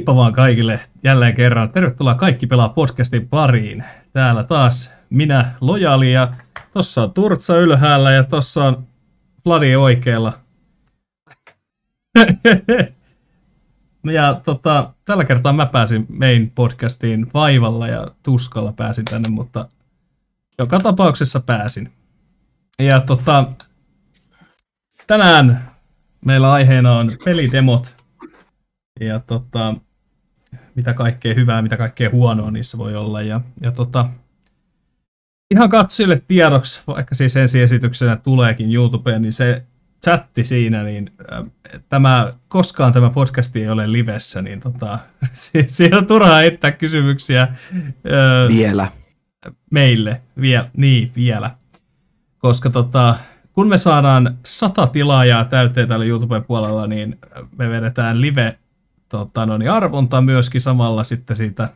Heippa vaan kaikille jälleen kerran. Tervetuloa Kaikki pelaa podcastin pariin. Täällä taas minä, Lojali, ja tossa on Turtsa ylhäällä ja tossa on Vladi oikealla. ja tota, tällä kertaa mä pääsin main podcastiin vaivalla ja tuskalla pääsin tänne, mutta joka tapauksessa pääsin. Ja tota, tänään meillä aiheena on pelidemot ja tota, mitä kaikkea hyvää, mitä kaikkea huonoa niissä voi olla. Ja, ja tota, ihan katsojille tiedoksi, vaikka siis ensiesityksenä tuleekin YouTubeen, niin se chatti siinä, niin äh, tämä, koskaan tämä podcast ei ole livessä, niin tota, siinä on turhaa etsiä kysymyksiä. Äh, vielä. Meille, vielä, niin vielä. Koska tota, kun me saadaan sata tilaajaa täyteen täällä YouTuben puolella, niin me vedetään live tota, no niin, arvonta myöskin samalla sitten siitä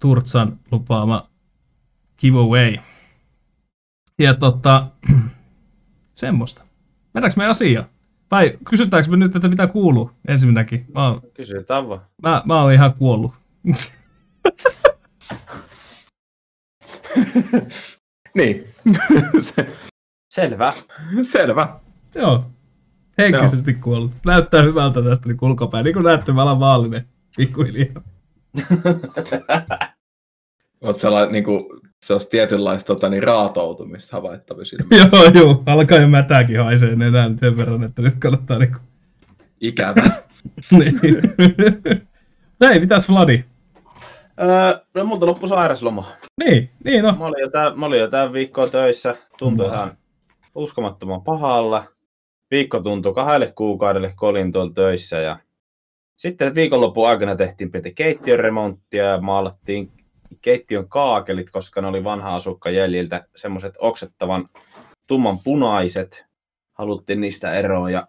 Turtsan lupaama giveaway. Ja tota, semmoista. Mennäänkö me asiaan? Vai kysytäänkö me nyt, että mitä kuuluu ensimmäinenkin? Mä oon, Kysytään vaan. mä, mä oon ihan kuollut. niin. Selvä. Selvä. Joo. Henkisesti kuollut. Näyttää hyvältä tästä niin ulkopäin. Niin kuin näette, mä olen maallinen. Pikkuhiljaa. Oot sellainen niin kuin, se olisi tietynlaista tota, niin, raatoutumista havaittavissa. joo, joo. Alkaa jo mätääkin haisee enää sen verran, että nyt kannattaa niinku... Ikävä. niin. Hei, mitäs Vladi? Öö, no multa loppui sairasloma. Niin, niin no. Mä olin jo tää, mä olin jo tää viikkoa töissä. Tuntui ihan uskomattoman pahalla. Viikko tuntui kahdelle kuukaudelle, kun olin tuolla töissä. Ja sitten viikonlopun aikana tehtiin pieni keittiön remonttia ja maalattiin keittiön kaakelit, koska ne oli vanha asukka jäljiltä semmoiset oksettavan tumman punaiset. Haluttiin niistä eroon ja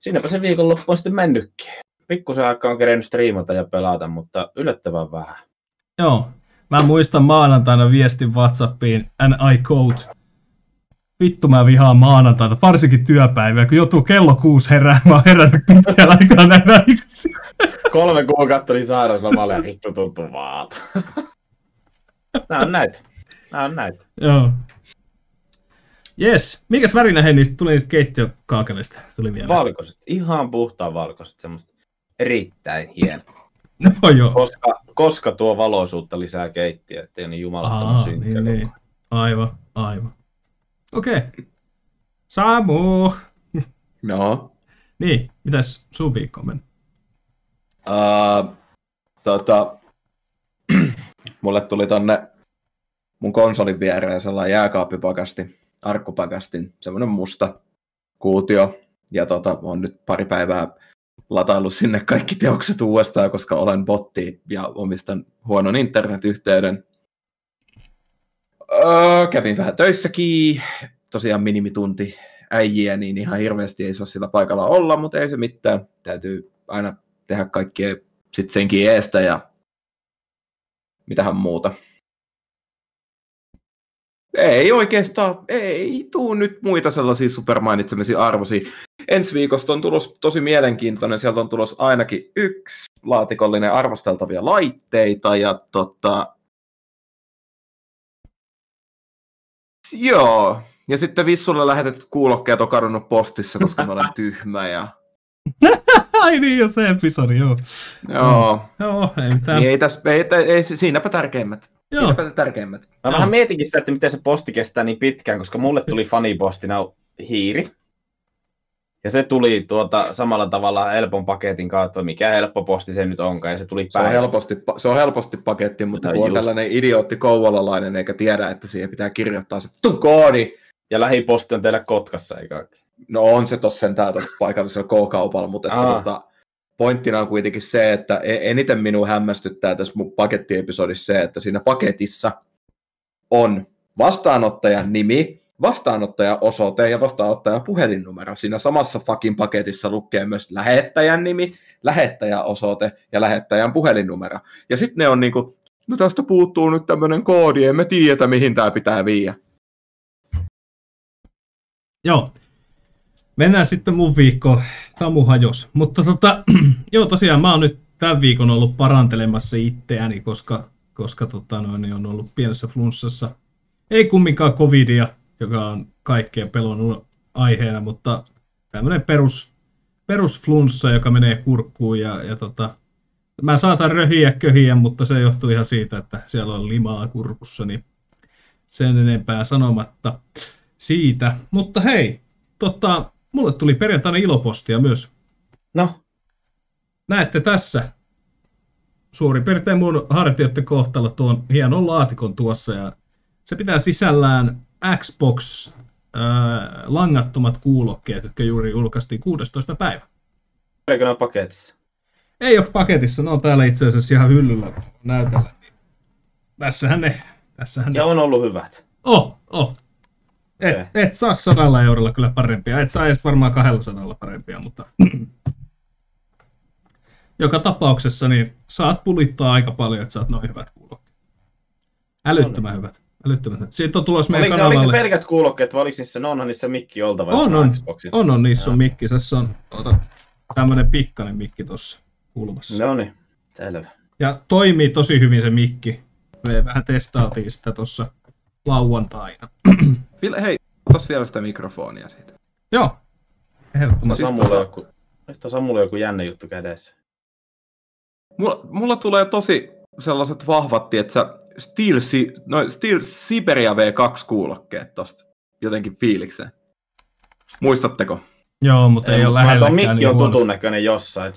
siinäpä se viikonloppu on sitten mennytkin. Pikkusen aikaa on kerennyt striimata ja pelata, mutta yllättävän vähän. Joo. Mä muistan maanantaina viestin Whatsappiin, and I quote, vittu mä vihaan maanantaita, varsinkin työpäivää, kun joutuu kello kuusi herää, mä oon herännyt pitkään aikaa näin aikaisin. Kolme kuukautta oli sairauslomalle ja vittu tuntuu maalta. Nää on näitä. Nää on näitä. Joo. Jes, mikäs värinä hei niistä tuli niistä keittiökaakelista? Tuli vielä. Valkoiset. Ihan puhtaan valkoiset. Semmoista erittäin hieno. no joo. Koska, koska tuo valoisuutta lisää keittiö, ettei niin jumalattoman synkkä. niin, niin. Aivan, aivan. Okei. Okay. Samu! no. Niin, mitäs sun viikko on mennyt? Uh, tota, mulle tuli tonne mun konsolin viereen sellainen jääkaappipakasti, arkkupakastin, semmoinen musta kuutio. Ja tota, on nyt pari päivää lataillut sinne kaikki teokset uudestaan, koska olen botti ja omistan huonon internetyhteyden. Öö, kävin vähän töissäkin, tosiaan minimitunti äijiä, niin ihan hirveästi ei saa sillä paikalla olla, mutta ei se mitään. Täytyy aina tehdä kaikkea sit senkin eestä ja mitähän muuta. Ei oikeastaan, ei tuu nyt muita sellaisia supermainitsemisia arvoisia. Ensi viikosta on tulos tosi mielenkiintoinen, sieltä on tulos ainakin yksi laatikollinen arvosteltavia laitteita ja tota... Joo, ja sitten Vissulle lähetetyt kuulokkeet on kadonnut postissa, koska mä olen tyhmä ja... Ai niin, jo se episodi, joo. Joo, Joo, ei mitään. niin ei, tässä, ei, ei, ei, siinäpä tärkeimmät. Joo. Siinäpä tärkeimmät. Mä Joo. vähän mietinkin sitä, että miten se posti kestää niin pitkään, koska mulle tuli fanipostina hiiri. Ja se tuli tuota samalla tavalla helpon paketin kautta, mikä helppo posti se nyt onkaan, ja se tuli Se on, helposti, se on helposti paketti, mutta No kun on just. tällainen idiootti kouvolalainen eikä tiedä, että siihen pitää kirjoittaa se koodi. Ja lähiposti on teillä Kotkassa, oikein? No on se tossa sentään tuossa paikallisella K-kaupalla, mutta että Aa. tota, pointtina on kuitenkin se, että e- eniten minua hämmästyttää tässä mun pakettiepisodissa se, että siinä paketissa on vastaanottajan nimi, vastaanottajan osoite ja vastaanottajan puhelinnumero. Siinä samassa fucking paketissa lukee myös lähettäjän nimi, lähettäjän osoite ja lähettäjän puhelinnumero. Ja sitten ne on niinku, no tästä puuttuu nyt tämmöinen koodi, emme tiedä mihin tämä pitää viiä. Joo. Mennään sitten mun viikko. Samu hajos. Mutta tota, joo tosiaan mä oon nyt tämän viikon ollut parantelemassa itseäni, koska, koska tota, noin, on ollut pienessä flunssassa. Ei kumminkaan covidia, joka on kaikkea pelon aiheena, mutta tämmöinen perus, perusflunssa, joka menee kurkkuun ja, ja tota, mä saatan röhiä köhiä, mutta se johtuu ihan siitä, että siellä on limaa kurkussa, niin sen enempää sanomatta siitä. Mutta hei, tota, mulle tuli perjantaina ilopostia myös. No, Näette tässä suurin piirtein mun hartioiden kohtalla tuon hienon laatikon tuossa ja se pitää sisällään Xbox äh, langattomat kuulokkeet, jotka juuri julkaistiin 16. päivä. oliko ne paketissa? Ei ole paketissa, ne on täällä itse asiassa ihan hyllyllä näytellä. Niin tässähän ne, tässähän ne. Ja on ollut hyvät. Oh, oh. Et, Okei. et saa sadalla eurolla kyllä parempia. Et saa edes varmaan kahdella sadalla parempia, mutta joka tapauksessa niin saat pulittaa aika paljon, että saat noin hyvät kuulokkeet. Älyttömän hyvät. Älyttömän hyvät. Siitä on tulos meidän Oliko se, oliko se kanavalle. pelkät kuulokkeet vai oliko niissä, no onhan niissä mikki oltava? On, on, Xboxissa? on, on, niissä on mikki. Tässä on ota, tämmönen pikkainen mikki tuossa kulmassa. No niin, selvä. Ja toimii tosi hyvin se mikki. Me vähän testailtiin sitä tuossa lauantaina. Ville, hei, otas vielä sitä mikrofonia siitä. Joo, ehdottomasti. on Samulla joku, nyt on Samulla joku jänne juttu kädessä. Mulla, mulla tulee tosi sellaiset vahvat, että Steel, Si- no, Steel Siberia V2 kuulokkeet tosta. Jotenkin fiilikseen. Muistatteko? Joo, mutta ei ole Tuo lähelläkään mikki niin on huonosti. tutun näköinen jossain.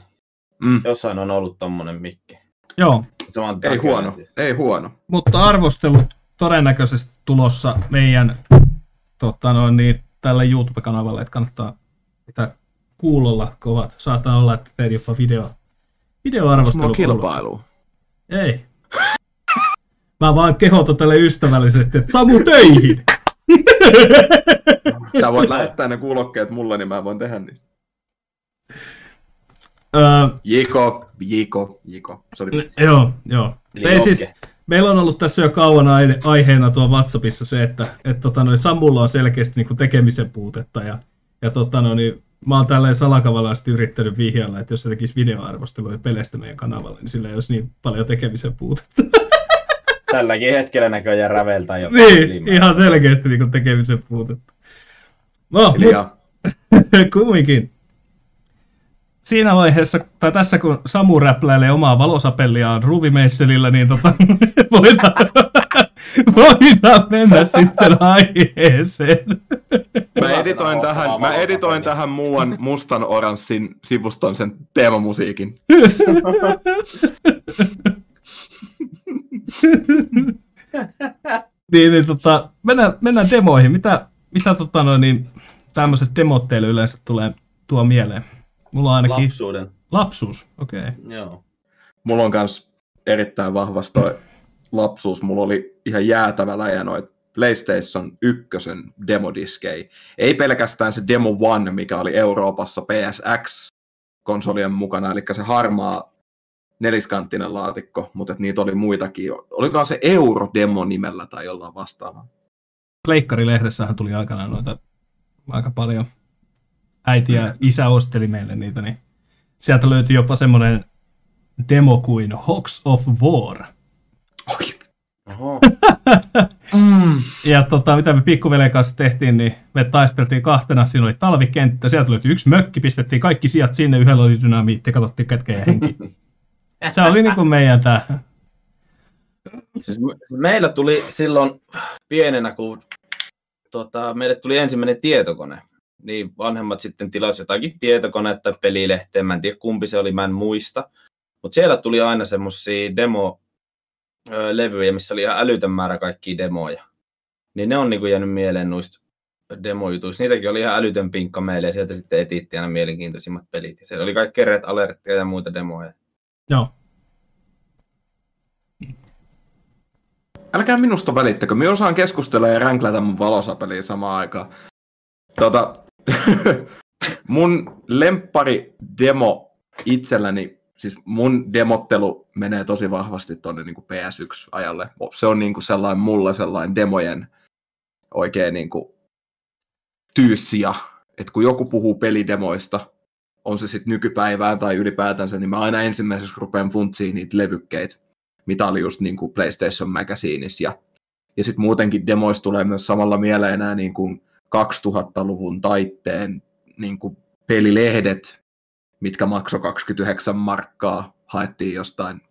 Mm. Jossain on ollut tommonen mikki. Joo, Saman Ei takia huono, näkyy. ei huono. mutta arvostelut todennäköisesti tulossa meidän tota noin, niin, tällä YouTube-kanavalle, että kannattaa pitää kuulolla kovat. Saattaa olla, että teet jopa video, videoarvostelu. Mulla kilpailu. Ei. Mä vaan kehotan tälle ystävällisesti, että Samu töihin! Sä voit lähettää ne kuulokkeet mulle, niin mä voin tehdä niin. öö, Jiko, Jiko, Jiko. Se oli joo, joo. Eli Ei siis, meillä on ollut tässä jo kauan aiheena tuo WhatsAppissa se, että et, tota, noin, Samulla on selkeästi niinku tekemisen puutetta ja, ja tota, no, niin, mä oon tälleen salakavallisesti yrittänyt vihjailla, että jos se tekisi videoarvosteluja peleistä meidän kanavalle, niin sillä ei olisi niin paljon tekemisen puutetta. Tälläkin hetkellä näköjään räveltää jo. niin, ylimääräistä. ihan selkeästi niinku tekemisen puutetta. No, mut, kumminkin. Siinä vaiheessa, tai tässä kun Samu räpläilee omaa valosapelliaan Ruvimeisselillä, niin tota, voidaan, voidaan mennä sitten aiheeseen. Mä editoin tähän, mä editoin tähän muuan mustan oranssin sivuston sen teemamusiikin. niin, niin tota, mennään, mennään demoihin. Mitä, mitä tota, no, niin, tämmöiset demot teille yleensä tulee tuo mieleen? Mulla on ainakin Lapsuuden. lapsuus, okei. Okay. Joo. Mulla on kans erittäin vahvasti toi lapsuus. Mulla oli ihan jäätävä läjä noit PlayStation 1 demodiskei. Ei pelkästään se Demo One, mikä oli Euroopassa PSX-konsolien mukana, eli se harmaa neliskanttinen laatikko, mutta niitä oli muitakin. Olikohan se Euro-demo nimellä tai jollain vastaavaa? Pleikkarilehdessähän tuli aikanaan noita aika paljon. Äiti ja isä osteli meille niitä, niin sieltä löytyi jopa semmoinen demo kuin Hawks of War. Mm. Ja tota, mitä me pikkuveljen kanssa tehtiin, niin me taisteltiin kahtena, siinä oli talvikenttä, sieltä löytyi yksi mökki, pistettiin kaikki sijat sinne, yhdellä oli dynamiitti, katsottiin ketkä jäi henki. Se oli niin kuin meidän tää. Siis me- meillä tuli silloin pienenä, kun tota, meille tuli ensimmäinen tietokone, niin vanhemmat sitten tilasi jotakin tietokonetta, pelilehteen, mä en tiedä kumpi se oli, mä en muista. Mutta siellä tuli aina demo-levyjä, missä oli ihan älytön määrä kaikkia demoja. Niin ne on niinku jäänyt mieleen noista demojutuista. Niitäkin oli ihan älytön pinkka meille ja sieltä sitten etitti aina mielenkiintoisimmat pelit. Ja siellä oli kaikki Red Alerttia ja muita demoja. Joo. Älkää minusta välittäkö, minä osaan keskustella ja ränklätä mun valosapeliä samaan aikaan. Tota, mun lemppari demo itselläni, siis mun demottelu menee tosi vahvasti tonne niin PS1-ajalle. Se on niin kuin sellainen mulla sellainen demojen oikein niin kuin tyyssiä että kun joku puhuu pelidemoista, on se sitten nykypäivään tai ylipäätänsä, niin mä aina ensimmäiseksi rupean funtsiin niitä levykkeitä, mitä oli just niin kuin PlayStation Magazineissa. Ja, ja sitten muutenkin demoista tulee myös samalla mieleen nämä niin kuin 2000-luvun taitteen niin kuin pelilehdet, mitkä maksoi 29 markkaa, haettiin jostain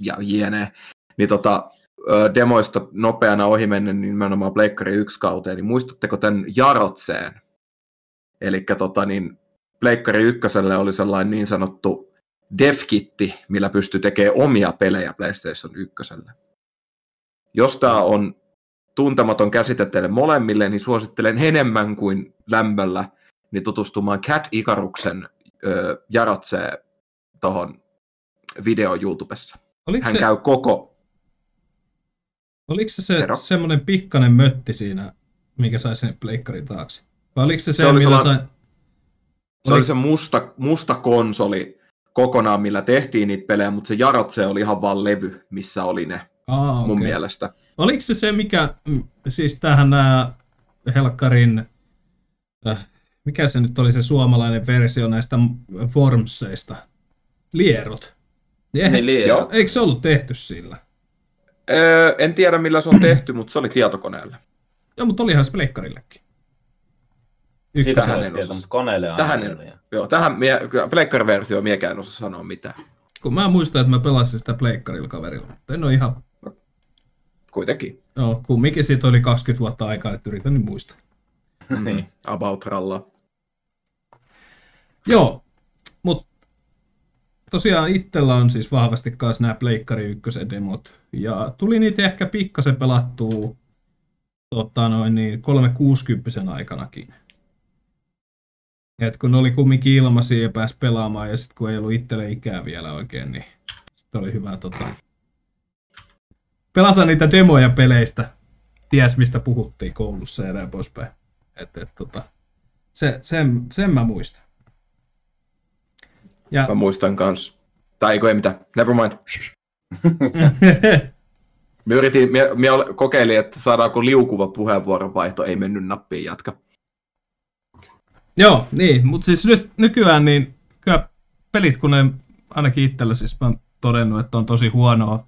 ja jne. Niin tota, demoista nopeana ohimennen niin nimenomaan Pleikkari 1 kauteen, niin muistatteko tämän Jarotseen? Eli tota, niin Pleikkari 1 oli sellainen niin sanottu devkitti, millä pystyy tekemään omia pelejä PlayStation 1. Jos tämä on tuntematon käsite teille molemmille, niin suosittelen enemmän kuin lämmöllä niin tutustumaan Cat Ikaruksen äh, Jarotseen tuohon video YouTubessa. Oliko Hän se... käy koko Oliko se, se semmoinen pikkainen mötti siinä, mikä sai sen pleikkarin taakse? Vai oliko se se, se oli millä sai... Se oli se musta, musta konsoli kokonaan, millä tehtiin niitä pelejä, mutta se Jarotse oli ihan vaan levy, missä oli ne Aa, okay. mun mielestä. Oliko se se, mikä, siis tähän nämä Helkkarin, äh, mikä se nyt oli se suomalainen versio näistä Wormseista? Lierot. Niin, niin lierot. Eikö se ollut tehty sillä? Öö, en tiedä millä se on tehty, mutta se oli tietokoneelle. Joo, mutta olihan se pleikkarillekin. Tähän en osaa. Koneelle tähän en, joo, tähän mie, pleikkariversio miekään osaa sanoa mitään. Kun mä muistan, että mä pelasin sitä pleikkarilla kaverilla, mutta en ole ihan... Kuitenkin. Joo, kumminkin siitä oli 20 vuotta aikaa, että yritän nyt muistaa. niin, about ralla. Joo, mutta tosiaan itsellä on siis vahvasti kanssa nämä Pleikkari 1 demot. Ja tuli niitä ehkä pikkasen pelattua tota noin, niin 360 aikanakin. Et kun ne oli kumminkin ilmaisia ja pääsi pelaamaan ja sitten kun ei ollut itselle ikää vielä oikein, niin sitten oli hyvä tota, pelata niitä demoja peleistä. Ties mistä puhuttiin koulussa ja näin poispäin. Et, et, tota, se, sen, sen mä muistan. Ja... Mä muistan kans. Tai ei mitään. Never mind. me yritin, me, me kokeilin, että saadaanko liukuva puheenvuoronvaihto, ei mennyt nappiin jatka. Joo, niin, mutta siis nyt nykyään niin kyllä pelit, kun ne ainakin itsellä siis mä todennut, että on tosi huonoa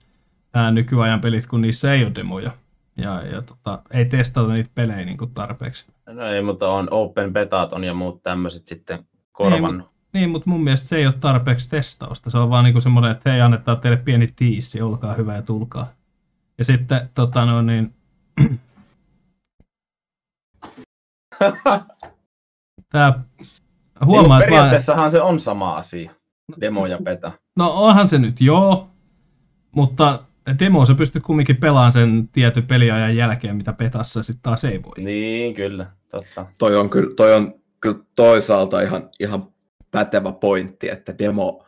nämä nykyajan pelit, kun niissä ei ole demoja. Ja, ja tota, ei testata niitä pelejä niin kuin tarpeeksi. No ei, mutta on open betat on ja muut tämmöiset sitten korvannut. Niin, niin, mutta mun mielestä se ei ole tarpeeksi testausta. Se on vaan niin semmoinen, että hei, annetaan teille pieni tiissi, olkaa hyvä ja tulkaa. Ja sitten, tota no niin... Tää huomaa, niin, periaatteessahan vaan... se on sama asia, demo ja beta. No onhan se nyt, joo. Mutta demo se pystyy kumminkin pelaamaan sen tietyn peliajan jälkeen, mitä petassa sitten taas ei voi. Niin, kyllä, totta. Toi on kyllä, toi on kyllä toisaalta ihan, ihan pätevä pointti, että demo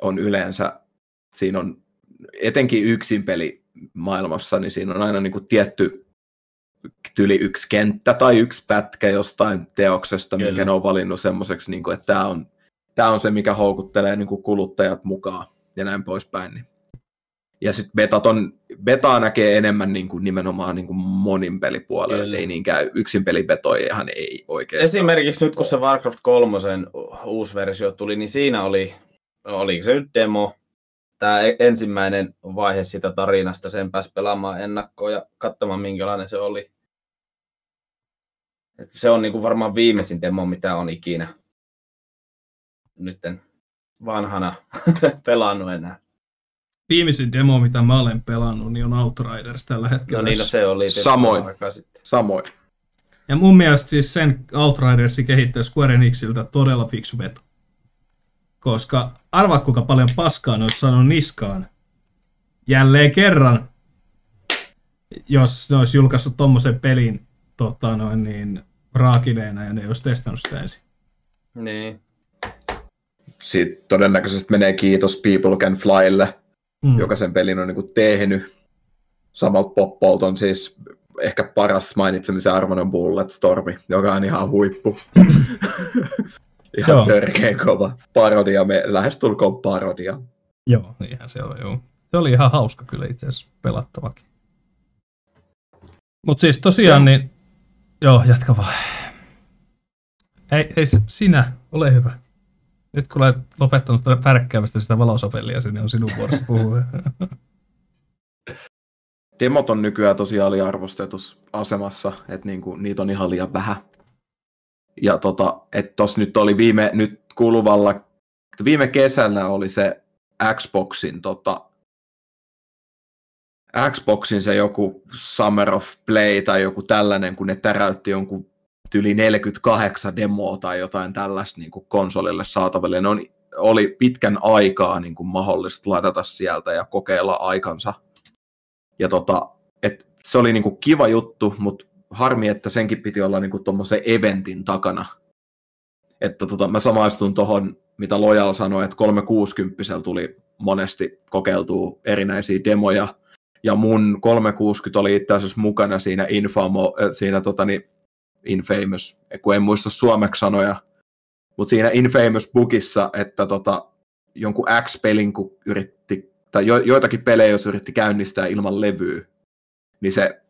on yleensä, siinä on etenkin yksin peli maailmassa, niin siinä on aina niin kuin tietty tyli yksi kenttä tai yksi pätkä jostain teoksesta, Kyllä. mikä ne on valinnut semmoiseksi, niin kuin, että tämä on, tämä on se, mikä houkuttelee niin kuin kuluttajat mukaan ja näin poispäin. Niin. Ja sitten betat on, betaa näkee enemmän niin kuin nimenomaan niin kuin monin pelipuolella, että ei niinkään yksin pelibetoijahan ei oikeastaan. Esimerkiksi nyt kun se Warcraft 3 uusi versio tuli, niin siinä oli, oli se nyt demo, tämä e- ensimmäinen vaihe sitä tarinasta, sen pääsi pelaamaan ennakkoon ja katsomaan minkälainen se oli. Et se on niinku varmaan viimeisin demo, mitä on ikinä nytten vanhana pelannut enää. Viimeisin demo, mitä mä olen pelannut, niin on Outriders tällä hetkellä. No niin, no se oli Samoin. Samoin. Ja mun mielestä siis sen Outridersin kehittää Square Enixiltä todella fiksu veto. Koska arvaa kuinka paljon paskaa ne olisi sanonut niskaan. Jälleen kerran. Jos ne olisi julkaissut tommosen pelin tota noin, niin, raakileena ja ne olisi testannut sitä ensin. Niin. Siitä todennäköisesti menee kiitos People Can Flylle, mm. joka sen pelin on niin tehnyt. Samalta Pop on siis ehkä paras mainitsemisen arvoinen Bulletstormi, joka on ihan huippu. Ihan joo. törkeä kova parodia, me lähestulkoon parodia. Joo, niinhän se on, joo. Se oli ihan hauska kyllä itse asiassa pelattavakin. Mutta siis tosiaan, niin... Joo, jatka vaan. Hei, hei, sinä, ole hyvä. Nyt kun olet lopettanut pärkkäämästä sitä valosopelia, niin on sinun vuorossa puhua. Demot on nykyään tosi aliarvostetussa asemassa, että niinku, niitä on ihan liian vähän. Ja tota, että tos nyt oli viime, nyt kuluvalla, viime kesällä oli se Xboxin tota, Xboxin se joku Summer of Play tai joku tällainen, kun ne täräytti jonkun yli 48 demoa tai jotain tällaista niin kuin konsolille saataville. Ne on, oli pitkän aikaa niin kuin mahdollista ladata sieltä ja kokeilla aikansa. Ja tota, et se oli niin kuin kiva juttu, mutta harmi, että senkin piti olla niin tuommoisen eventin takana. Että tota, mä samaistun tuohon, mitä Lojal sanoi, että 360 tuli monesti kokeiltua erinäisiä demoja, ja mun 360 oli itse asiassa mukana siinä Infamo, äh, siinä totani, Infamous, kun en muista suomeksi sanoja, mutta siinä Infamous Bookissa, että tota, jonkun X-pelin, kun yritti, tai jo, joitakin pelejä, jos yritti käynnistää ilman levyä, niin se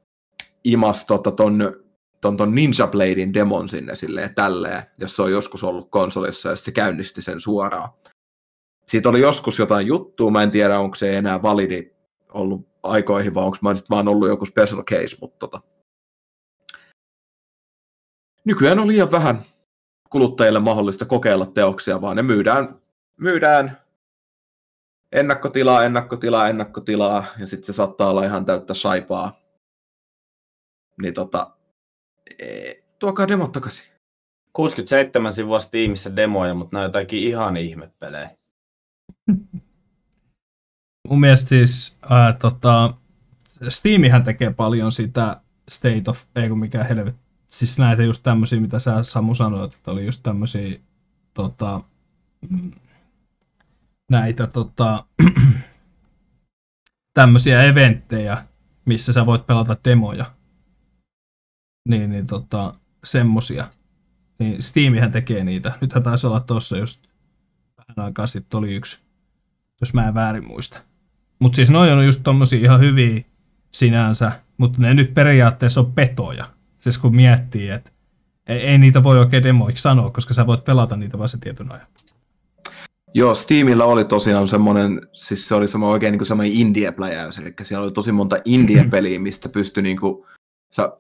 imas tota, ton, ton, ton Ninja Bladein demon sinne silleen tälleen, jos se on joskus ollut konsolissa, ja se käynnisti sen suoraan. Siitä oli joskus jotain juttua, mä en tiedä, onko se enää validi ollut aikoihin, vai onko mä sitten vaan ollut joku special case, mutta tota. Nykyään on liian vähän kuluttajille mahdollista kokeilla teoksia, vaan ne myydään, myydään ennakkotilaa, ennakkotilaa, ennakkotilaa, ja sitten se saattaa olla ihan täyttä saipaa. Niin tota, ee, tuokaa demot takaisin. 67 sivua Steamissa demoja, mutta ne on jotakin ihan ihmepelejä. Mun mielestä siis ää, tota, Steamihän tekee paljon sitä State of, ei kun mikä helvet, siis näitä just tämmöisiä, mitä sä Samu sanoit, että oli just tämmöisiä tota, näitä tota, tämmöisiä eventtejä, missä sä voit pelata demoja. Niin, niin tota, semmosia. Niin Steamihän tekee niitä. Nythän taisi olla tossa just vähän aikaa sitten oli yksi, jos mä en väärin muista. Mutta siis noin on just tommosia ihan hyviä sinänsä, mutta ne nyt periaatteessa on petoja. Siis kun miettii, että ei, ei niitä voi oikein demoiksi sanoa, koska sä voit pelata niitä vain se tietyn ajan. Joo, Steamilla oli tosiaan semmoinen, siis se oli semmoinen oikein niin semmoinen indie-pläjäys, eli siellä oli tosi monta indie-peliä, mistä pystyi niin kuin, sä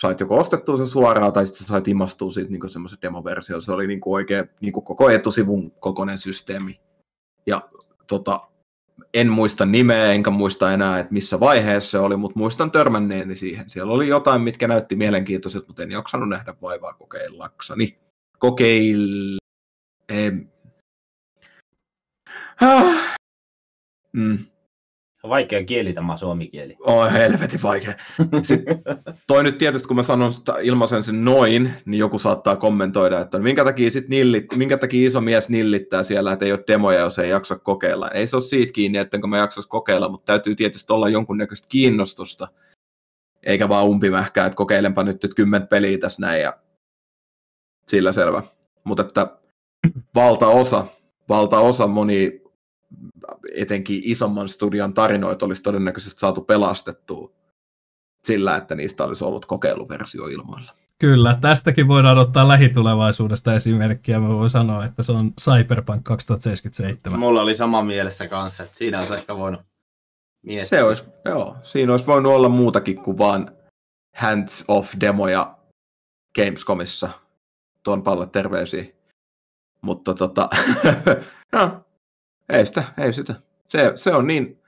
sait joko ostettua sen suoraan, tai sitten sait imastua siitä niin semmoisen demoversio. Se oli niin kuin oikein niin kuin koko etusivun kokoinen systeemi. Ja tota, en muista nimeä, enkä muista enää, että missä vaiheessa se oli, mutta muistan törmänneeni siihen. Siellä oli jotain, mitkä näytti mielenkiintoiset, mutta en jaksanut nähdä vaivaa kokeillaksani. Kokeil... Em... Ah. Mm. Vaikea kieli tämä suomi kieli. Oi helvetin vaikea. Sitten, toi nyt tietysti, kun mä sanon ilmaisen sen noin, niin joku saattaa kommentoida, että minkä takia, sit nillit, minkä takia iso mies nillittää siellä, että ei ole demoja, jos ei jaksa kokeilla. Ei se ole siitä kiinni, että mä jaksas kokeilla, mutta täytyy tietysti olla jonkunnäköistä kiinnostusta. Eikä vaan umpimähkää, että kokeilenpa nyt, nyt kymmen peliä tässä näin ja sillä selvä. Mutta että valtaosa, valtaosa moni etenkin isomman studion tarinoita olisi todennäköisesti saatu pelastettua sillä, että niistä olisi ollut kokeiluversio ilmoilla. Kyllä, tästäkin voidaan ottaa lähitulevaisuudesta esimerkkiä. Mä voin sanoa, että se on Cyberpunk 2077. Mulla oli sama mielessä kanssa, että siinä olisi ehkä voinut miettiä. Se olisi, joo, siinä olisi voinut olla muutakin kuin vaan hands-off-demoja Gamescomissa. Tuon paljon terveisiä. Mutta tota, no, ei sitä, ei sitä. Se, se on niin,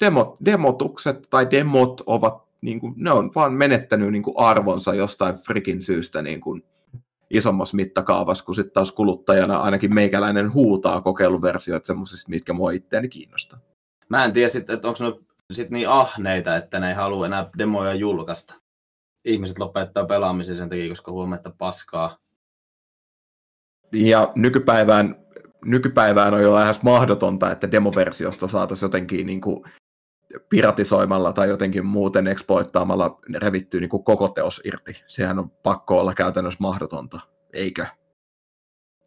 demo, demotukset tai demot ovat, niin kuin, ne on vaan menettänyt niin kuin arvonsa jostain frikin syystä niin kuin isommassa mittakaavassa, kun sitten taas kuluttajana ainakin meikäläinen huutaa kokeiluversioita semmoisista, mitkä mua itseäni kiinnostaa. Mä en tiedä sitten, että onko ne sit niin ahneita, että ne ei halua enää demoja julkaista. Ihmiset lopettaa pelaamisen sen takia, koska huomaa, että paskaa. Ja nykypäivään nykypäivään on jo lähes mahdotonta, että demoversiosta saataisiin jotenkin niin kuin piratisoimalla tai jotenkin muuten exploittaamalla revittyä niin kuin koko teos irti. Sehän on pakko olla käytännössä mahdotonta, eikö?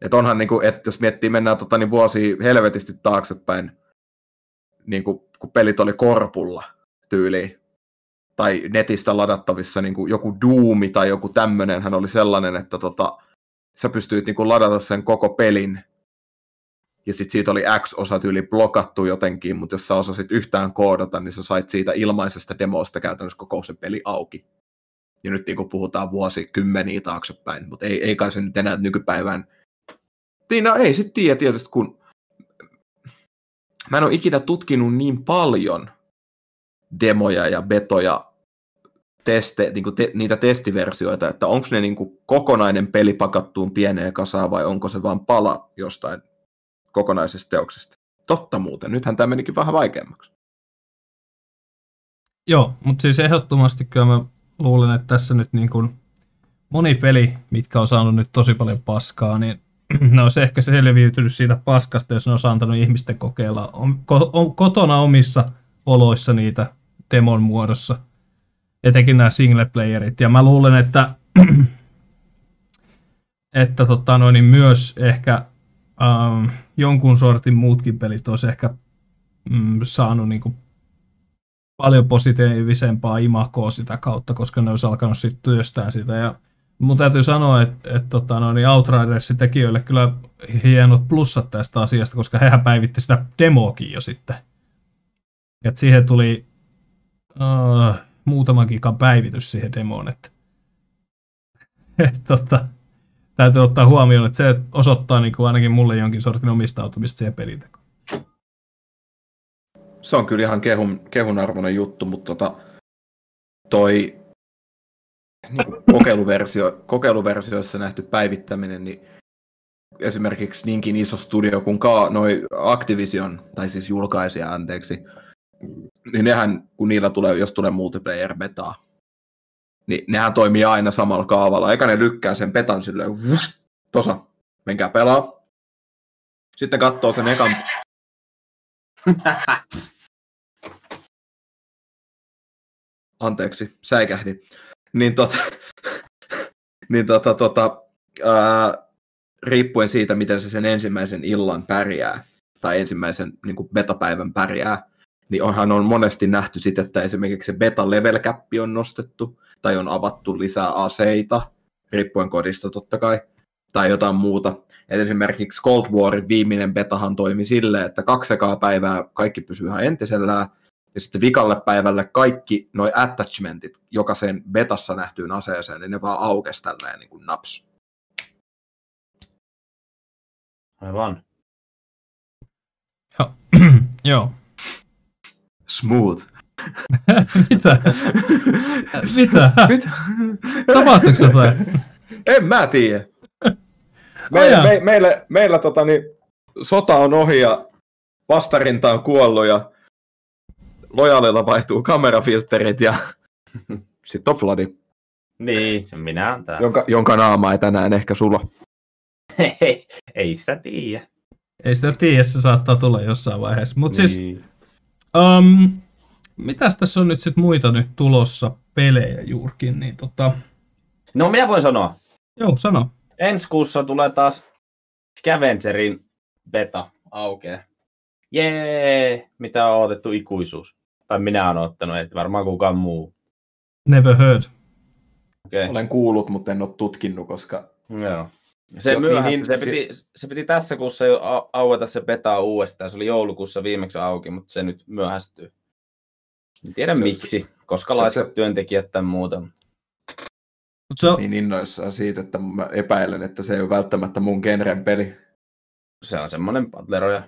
Et onhan, niin kuin, että jos miettii, mennään tota, niin vuosi helvetisti taaksepäin, niin kuin, kun pelit oli korpulla tyyliin, tai netistä ladattavissa niin kuin joku Doomi tai joku tämmöinen, hän oli sellainen, että tota, sä pystyit niin kuin ladata sen koko pelin, ja sitten siitä oli X-osat yli blokattu jotenkin, mutta jos sä osasit yhtään koodata, niin sä sait siitä ilmaisesta demosta käytännössä koko se peli auki. Ja nyt niin puhutaan vuosikymmeniä taaksepäin, mutta ei, ei kai se nyt enää nykypäivään. Niin, no ei sitten tiedä tietysti, kun mä en ole ikinä tutkinut niin paljon demoja ja betoja, teste, niin kuin te, niitä testiversioita, että onko ne niin kuin kokonainen peli pakattuun pieneen kasaan vai onko se vain pala jostain kokonaisesta teoksesta. Totta muuten, nythän tämä menikin vähän vaikeammaksi. Joo, mutta siis ehdottomasti kyllä mä luulen, että tässä nyt niin kuin moni peli, mitkä on saanut nyt tosi paljon paskaa, niin ne olisi ehkä selviytynyt siitä paskasta, jos ne olisi antanut ihmisten kokeilla on, on, kotona omissa oloissa niitä demon muodossa. Etenkin nämä single playerit. Ja mä luulen, että, että tota noin, niin myös ehkä ähm, jonkun sortin muutkin pelit olisi ehkä mm, saanut niin kuin paljon positiivisempaa imakoa sitä kautta, koska ne olisi alkanut sitten työstää sitä. Ja mun täytyy sanoa, että, että tota, no, niin Outridersin tekijöille kyllä hienot plussat tästä asiasta, koska hehän päivitti sitä demoakin jo sitten. Et siihen tuli uh, muutaman päivitys siihen demoon, että et, tota, täytyy ottaa huomioon, että se osoittaa niin kuin ainakin mulle jonkin sortin omistautumista siihen pelintekoon. Se on kyllä ihan kehun, kehun arvoinen juttu, mutta tota, toi niin kuin kokeiluversio, kokeiluversioissa nähty päivittäminen, niin esimerkiksi niinkin iso studio kuin Ka, noi Activision, tai siis julkaisija, anteeksi, niin nehän, kun niillä tulee, jos tulee multiplayer betaa, niin nehän toimii aina samalla kaavalla. Eikä ne lykkää sen betan silleen, vust, tosa, menkää pelaa. Sitten katsoo sen ekan... Anteeksi, säikähdin. Niin tota, niin tota, tota ää, riippuen siitä, miten se sen ensimmäisen illan pärjää, tai ensimmäisen niin kuin beta-päivän pärjää, niin onhan on monesti nähty sitten, että esimerkiksi se beta level cap on nostettu, tai on avattu lisää aseita, riippuen kodista totta kai, tai jotain muuta. Et esimerkiksi Cold Warin viimeinen betahan toimi silleen, että kaksi ekaa päivää kaikki pysyy ihan entisellään, ja sitten vikalle päivälle kaikki noi attachmentit jokaiseen betassa nähtyyn aseeseen, niin ne vaan aukesi tälleen niin kuin naps. Aivan. Joo. Joo. Smooth. Mitä? Mitä? Mitä? Tapahtuiko jotain? En mä tiedä. Me, me, meillä, meillä tota, niin, sota on ohi ja vastarinta on kuollut ja lojaalilla vaihtuu kamerafilterit ja sitten on Vladi, Niin, se minä on täällä. jonka, jonka naama ei tänään ehkä sulla. Ei, ei sitä tiedä. Ei sitä tiedä, se saattaa tulla jossain vaiheessa. Mutta siis, Niin. Um, mitäs tässä on nyt sit muita nyt tulossa pelejä juurkin, niin tota, No minä voin sanoa. joo, sano. Ensi kuussa tulee taas Scavengerin beta aukee. Jee, mitä on otettu ikuisuus. Tai minä olen ottanut, ei varmaan kukaan muu. Never heard. Okei, Olen kuullut, mutta en ole tutkinut, koska joo. Se, Se- se, myöhästyi. niin, se, piti, se piti tässä kuussa jo au- aueta se beta uudestaan. Se oli joulukuussa viimeksi auki, mutta se nyt myöhästyy. En tiedä Se- miksi, koska se- laiskat se- työntekijät tai muuta. Mut se on, niin innoissaan siitä, että mä epäilen, että se ei ole välttämättä mun genren peli. Se on semmonen patleroja.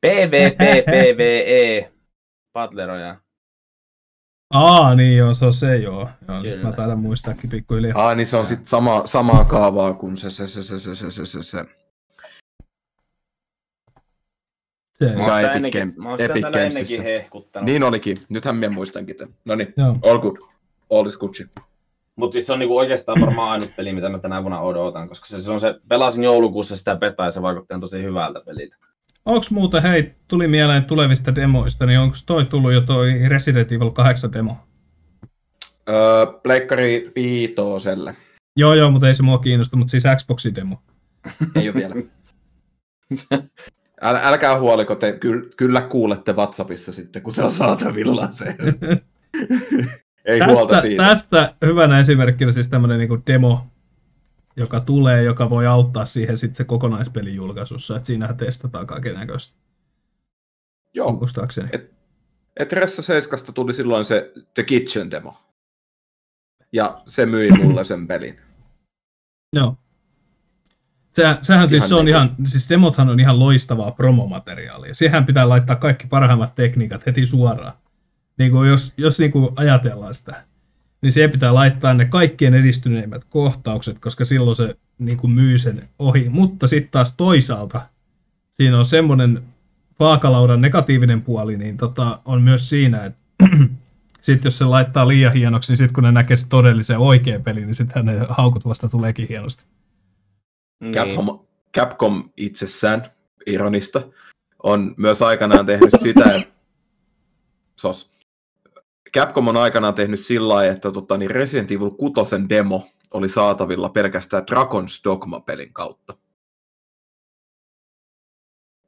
PvP, PvE. Patleroja. Aa, niin joo, se on se joo. joo mä taidan muistaakin pikkuhiljaa. Aa, niin se on sitten sama, samaa kaavaa kuin se, se, se, se, se, se, se, se. se. Mä oon sitä ennenkin, mä oon sitä ennenkin hehkuttanut. Niin olikin. Nythän mä muistankin tämän. No niin, all good. All is good. Mutta siis se on niinku oikeastaan varmaan ainut peli, mitä mä tänä vuonna odotan, koska se, se on se, pelasin joulukuussa sitä petaa ja se vaikuttaa tosi hyvältä peliltä. Onks muuta, hei, tuli mieleen tulevista demoista, niin onko toi tullut jo toi Resident Evil 8 demo? Öö, Pleikkari viitoselle. Joo, joo, mutta ei se mua kiinnosta, mutta siis Xboxin demo. Ei ole vielä. Äl, älkää huoliko, te ky, kyllä kuulette WhatsAppissa sitten, kun se on saatavilla se. Ei huolta Tästä, siitä. tästä hyvänä esimerkkinä siis tämmönen niinku demo, joka tulee, joka voi auttaa siihen sitten se kokonaispelin julkaisussa, että siinähän testataan kaiken näköistä. Joo, Muistaakseni. Et- et Ressa 7 tuli silloin se The Kitchen demo. Ja se myi mulle sen pelin. Joo. Se, sehän siis Ihan se on niinku- ihan, siis demothan on ihan loistavaa promomateriaalia. Siihen pitää laittaa kaikki parhaimmat tekniikat heti suoraan. Niin kuin jos jos niin kuin ajatellaan sitä, niin siihen pitää laittaa ne kaikkien edistyneimmät kohtaukset, koska silloin se niin kuin myy sen ohi. Mutta sitten taas toisaalta siinä on semmoinen vaakalaudan negatiivinen puoli, niin tota, on myös siinä, että sitten jos se laittaa liian hienoksi, niin sitten kun ne näkee se todellisen oikean pelin, niin sittenhän ne haukut vasta tuleekin hienosti. Niin. Capcom, Capcom itsessään, ironista, on myös aikanaan tehnyt sitä, että sos. Capcom on aikanaan tehnyt sillä lailla, että tota, niin Resident Evil 6 demo oli saatavilla pelkästään Dragon's Dogma-pelin kautta.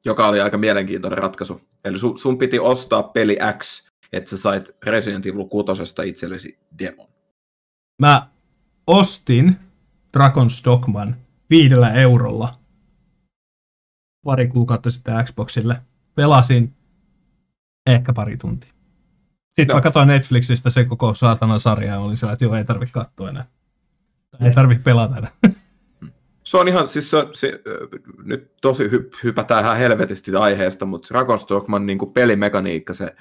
Joka oli aika mielenkiintoinen ratkaisu. Eli sun, sun piti ostaa peli X, että sä sait Resident Evil 6 itsellesi demon. Mä ostin Dragon's Dogman viidellä eurolla pari kuukautta sitten Xboxille. Pelasin ehkä pari tuntia. Sitten Joo. mä katsoin Netflixistä se koko saatana sarja ja olin siellä, että joo, ei tarvi katsoa enää. Tai ei tarvi pelata enää. Se on ihan, siis se, se, nyt tosi hy, hypätään ihan helvetisti aiheesta, mutta Dragon's Dogman niin pelimekaniikka, se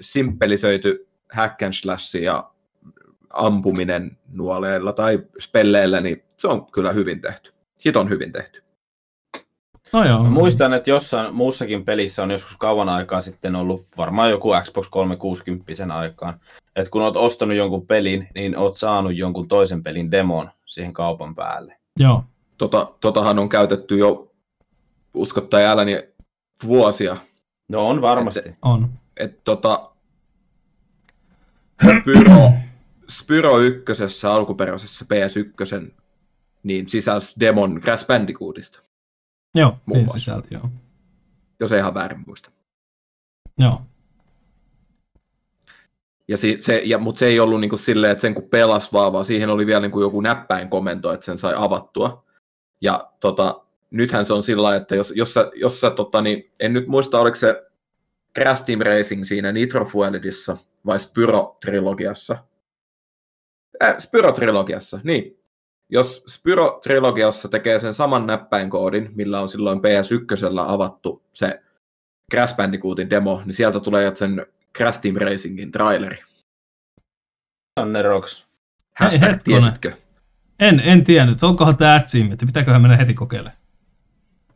simppelisöity hack and slash ja ampuminen nuoleilla tai spelleillä, niin se on kyllä hyvin tehty. Hiton hyvin tehty. No joo. Mä muistan, että jossain muussakin pelissä on joskus kauan aikaa sitten ollut varmaan joku Xbox 360 aikaan. Että kun oot ostanut jonkun pelin, niin oot saanut jonkun toisen pelin demon siihen kaupan päälle. Joo. Tota, totahan on käytetty jo, usko tai älä, niin vuosia. No on varmasti. Et- On. Et tota, Spyro, Spyro ykkösessä, alkuperäisessä PS1, niin sisälsi demon Crash Bandicootista, Joo, Muun niin muassa. sisälti, joo. jos ei ihan väärin muista. Joo. Ja si, se, ja, mutta se ei ollut niinku silleen, että sen kun pelas vaan, vaan siihen oli vielä niinku joku näppäin komento, että sen sai avattua. Ja tota, nythän se on sillä lailla, että jos, jos sä, jos sä tota, niin, en nyt muista, oliko se Crash Team Racing siinä Nitro Fuelidissa vai Spyro-trilogiassa. Äh, Spyro-trilogiassa, niin. Jos Spyro-trilogiassa tekee sen saman näppäinkoodin, millä on silloin PS1 avattu se Crash Bandicootin demo, niin sieltä tulee sen Crash Team Racingin traileri. Anne Rocks. Hashtag hetkonen. tiesitkö? En, en tiennyt. Onkohan tämä achievementti? Pitääköhän mennä heti kokeilemaan?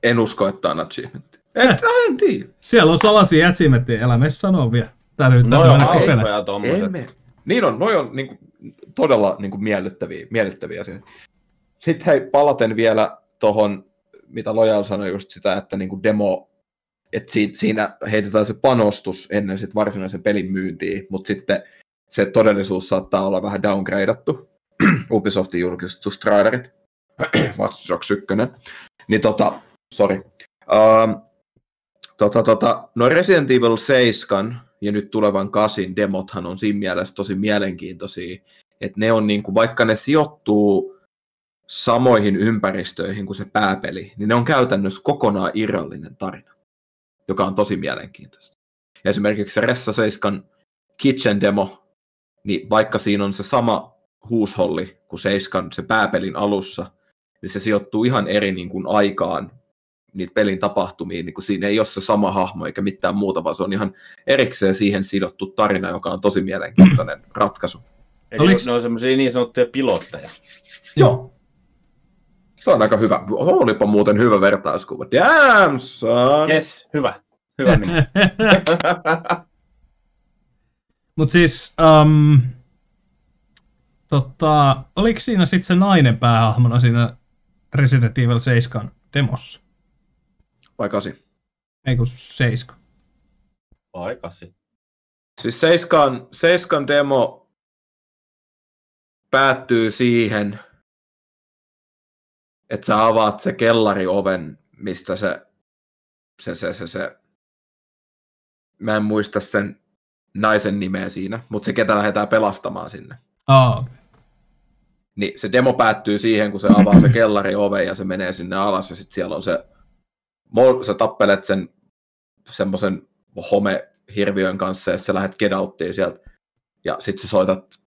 En usko, että on achievement. En, Eh. en tiedä. Siellä on salaisia achievementteja. Älä mene sanoa vielä. Täytyy, No täytyy joo, mennä kokeilemaan. Niin on, noi on niin kuin, todella niin kuin, miellyttäviä, miellyttäviä asioita. Sitten hei, palaten vielä tuohon, mitä Lojal sanoi just sitä, että niin kuin demo, että siinä, siinä heitetään se panostus ennen sit varsinaisen pelin myyntiä, mutta sitten se todellisuus saattaa olla vähän downgradeattu. Ubisoftin julkistus trailerit, Watch Dogs 1. Niin tota, sorry. Um, tota, tota, no Resident Evil 7 ja nyt tulevan kasin demothan on siinä mielessä tosi mielenkiintoisia, että ne on niinku, vaikka ne sijoittuu samoihin ympäristöihin kuin se pääpeli, niin ne on käytännössä kokonaan irrallinen tarina, joka on tosi mielenkiintoista. Ja esimerkiksi Ressa 7 Kitchen demo, niin vaikka siinä on se sama huusholli kuin 7 se pääpelin alussa, niin se sijoittuu ihan eri niin kuin aikaan niitä pelin tapahtumiin, niin kuin siinä ei ole se sama hahmo eikä mitään muuta, vaan se on ihan erikseen siihen sidottu tarina, joka on tosi mielenkiintoinen ratkaisu. Eli Oliks- ne on semmosia niin sanottuja pilotteja. Joo. Se on aika hyvä. Olipa muuten hyvä vertauskuva. Damn, son! Yes, hyvä. Hyvä nimi. Mutta siis, um, tota, oliko siinä sitten se nainen päähahmona siinä Resident Evil 7 demossa? Vai kasi? Ei kun 7. Aikasi. Siis Seiskan, Seiskan demo päättyy siihen, että sä avaat se kellarioven, mistä se, se, se, se, se mä en muista sen naisen nimeä siinä, mutta se ketä lähdetään pelastamaan sinne. Aa, Niin se demo päättyy siihen, kun se avaa se kellari ove ja se menee sinne alas ja sitten siellä on se, sä tappelet sen semmoisen home-hirviön kanssa ja sä lähdet get sieltä ja sitten sä soitat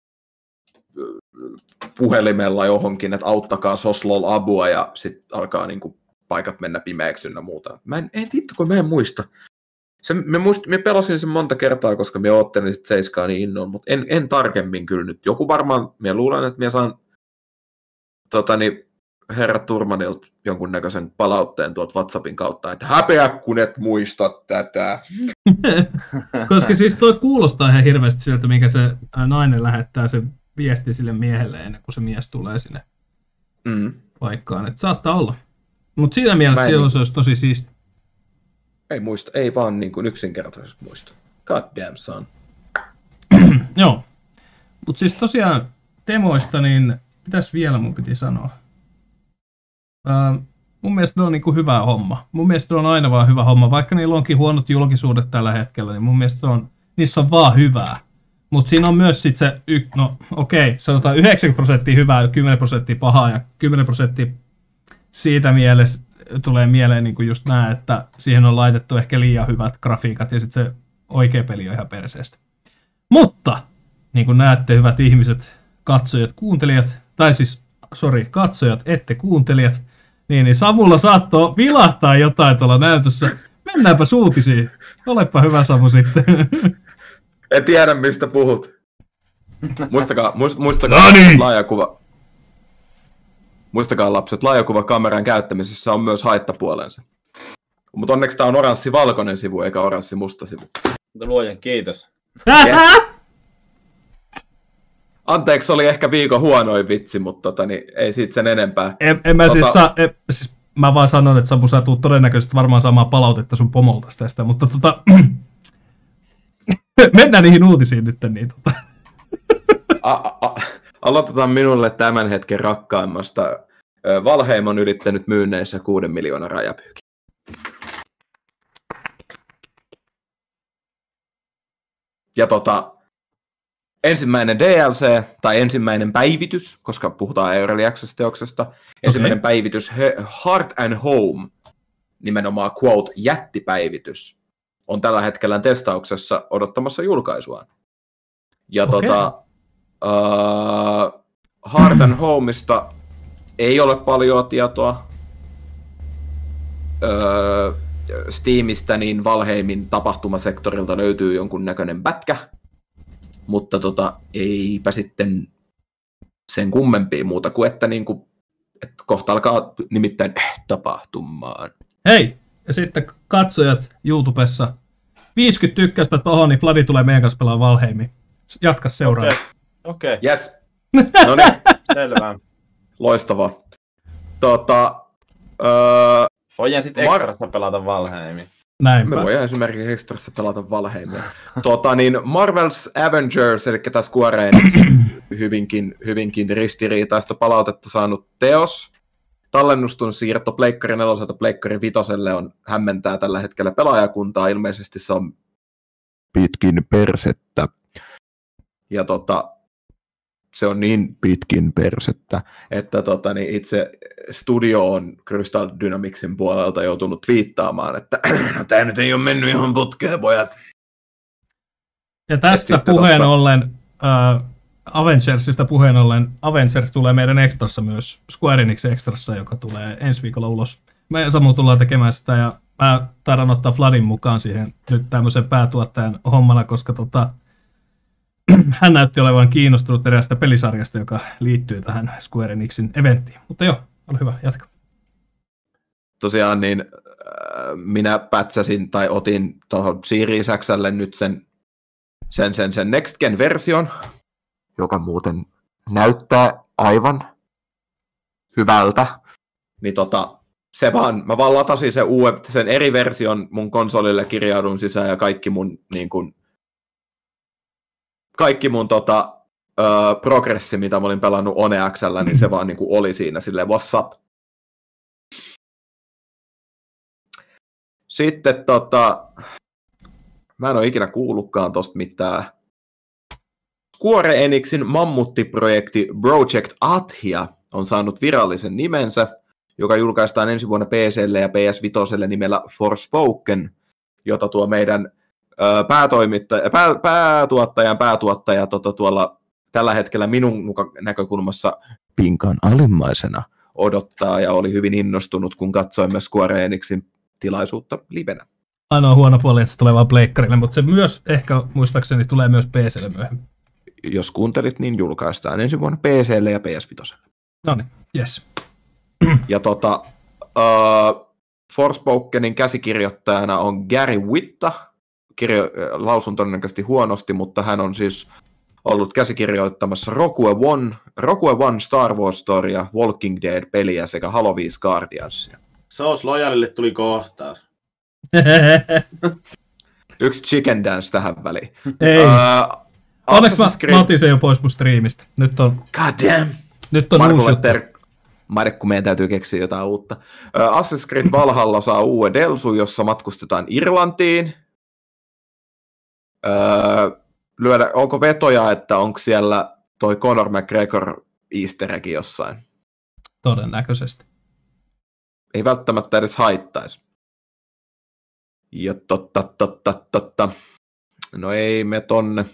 puhelimella johonkin, että auttakaa Soslol Abua ja sitten alkaa niinku paikat mennä pimeäksi ja muuta. Mä en, en tiedä, kun mä en muista. Se, me, muist, me pelasin sen monta kertaa, koska me oottelin sitten seiskaa niin innoon, mutta en, en tarkemmin kyllä nyt. Joku varmaan, mä luulen, että mä saan tota, niin, herra Turmanilta jonkunnäköisen palautteen tuolta WhatsAppin kautta, että häpeä kun et muista tätä. Koska siis tuo kuulostaa ihan hirveästi siltä, minkä se nainen lähettää se viesti sille miehelle ennen kuin se mies tulee sinne mm. paikkaan. Että saattaa olla. Mutta siinä mielessä silloin niin... se olisi tosi siisti. Ei muista, ei vaan niin kuin yksinkertaisesti muista. God damn son. Joo. Mutta siis tosiaan temoista, niin mitäs vielä mun piti sanoa? Mun mielestä ne on niinku hyvä homma. Mun mielestä on aina vaan hyvä homma. Vaikka niillä onkin huonot julkisuudet tällä hetkellä, niin mun mielestä on, niissä on vaan hyvää. Mutta siinä on myös sit se, y- no okei, okay, sanotaan 90 prosenttia hyvää, 10 prosenttia pahaa ja 10 prosenttia siitä mielessä tulee mieleen niin kuin just nämä, että siihen on laitettu ehkä liian hyvät grafiikat ja sitten se oikea peli on ihan perseestä. Mutta, niin kuin näette hyvät ihmiset, katsojat, kuuntelijat, tai siis, sorry, katsojat, ette kuuntelijat, niin, niin Samulla saattoi vilahtaa jotain tuolla näytössä. Mennäänpä suutisiin. Olepa hyvä Samu sitten. En tiedä, mistä puhut. Muistakaa, muistakaa no niin. laajakuva. Muistakaa lapset, laajakuva kameran käyttämisessä on myös haittapuolensa. Mutta onneksi tämä on oranssi-valkoinen sivu, eikä oranssi-musta sivu. Luojan kiitos. Anteeksi, oli ehkä viikon huonoin vitsi, mutta tota, niin ei siitä sen enempää. En, en mä tota... siis saa, en, siis mä vaan sanon, että Samu, sä tulet todennäköisesti varmaan saamaan palautetta sun pomolta tästä, mutta tota, mennään niihin uutisiin nyt. Niin, tota. a, a, aloitetaan minulle tämän hetken rakkaimmasta. Valheim on ylittänyt myynneissä 6 miljoonaa rajapyykin. Ja tota, ensimmäinen DLC, tai ensimmäinen päivitys, koska puhutaan Early Access-teoksesta, ensimmäinen okay. päivitys, Heart and Home, nimenomaan quote, jättipäivitys, on tällä hetkellä testauksessa odottamassa julkaisuaan. Ja okay. tota, uh, Heart and Homeista ei ole paljon tietoa. Uh, Steamista niin Valheimin tapahtumasektorilta löytyy jonkun näköinen pätkä, mutta tota, eipä sitten sen kummempia muuta kuin, että, niin kuin, että kohta alkaa nimittäin tapahtumaan. Hei, ja sitten katsojat YouTubessa, 50 tykkästä tohon, niin Vladi tulee meidän kanssa pelaamaan Valheimi. Jatka seuraava. Okei. Okay. Yes. No niin. Selvä. Loistavaa. Tota, öö, Voidaan sitten Mar- ekstrassa pelata Valheimi. Näinpä. Me voidaan esimerkiksi ekstrassa pelata Valheimia. tota, niin Marvel's Avengers, eli tämä Square hyvinkin, hyvinkin ristiriitaista palautetta saanut teos, tallennustun siirto Pleikkari 4 Pleikkari 5 on hämmentää tällä hetkellä pelaajakuntaa. Ilmeisesti se on pitkin persettä. Ja tota, se on niin pitkin persettä, että tota, niin itse studio on Crystal Dynamicsin puolelta joutunut viittaamaan, että tämä nyt ei ole mennyt ihan putkeen, pojat. Ja tästä puheen tossa... ollen, äh, Avengersista puheen ollen, Avengers tulee meidän Extrassa myös, Square Enix Extrassa, joka tulee ensi viikolla ulos. Me Samu tullaan tekemään sitä ja mä taidan ottaa Vladin mukaan siihen nyt tämmöisen päätuottajan hommana, koska tota, hän näytti olevan kiinnostunut eräästä pelisarjasta, joka liittyy tähän Square Enixin eventtiin. Mutta joo, ole hyvä, jatka. Tosiaan niin äh, minä pätsäsin tai otin tuohon Series Xlle nyt sen, sen, sen, sen Next Gen-version, joka muuten näyttää aivan hyvältä. Niin tota, se vaan, mä vaan latasin sen, uuden, sen eri version mun konsolille, kirjaudun sisään ja kaikki mun niin kun, kaikki mun tota, ö, progressi, mitä mä olin pelannut One Xllä, niin se vaan niin kuin oli siinä silleen, what's up? Sitten tota, mä en ole ikinä kuullutkaan tosta mitään. Square Enixin mammuttiprojekti Project Athia on saanut virallisen nimensä, joka julkaistaan ensi vuonna PClle ja PS Vitoselle nimellä Forspoken, jota tuo meidän päätoimittaja, pää, päätuottajan päätuottaja tota, tuolla tällä hetkellä minun näkökulmassa pinkan alimmaisena odottaa ja oli hyvin innostunut, kun katsoimme Square Enixin tilaisuutta livenä. Ainoa huono puoli, että se tulee vaan pleikkarille, mutta se myös ehkä muistaakseni tulee myös PClle myöhemmin. Jos kuuntelit, niin julkaistaan ensi vuonna PClle ja PS Vitoselle. No niin, yes. Ja tota, uh, Forspokenin käsikirjoittajana on Gary Witta. Kirjo, lausun todennäköisesti huonosti, mutta hän on siis ollut käsikirjoittamassa Rogue One, Rogue One Star Wars Storya, Walking Dead-peliä sekä Halo 5 Guardiansia. Souls Loyalille tuli kohtaus. Yksi chicken dance tähän väliin. Ei. Uh, Onneksi mä, Creed... mä otin sen jo pois mun striimistä. Nyt on, God damn. Nyt on uusi ter- Markku, meidän täytyy keksiä jotain uutta. Uh, Assassin's Creed Valhalla saa uuden Delsu, jossa matkustetaan Irlantiin. Uh, lyödä, onko vetoja, että onko siellä toi Conor McGregor easter egg jossain? Todennäköisesti. Ei välttämättä edes haittaisi. Ja totta, totta, totta. No ei me tonne.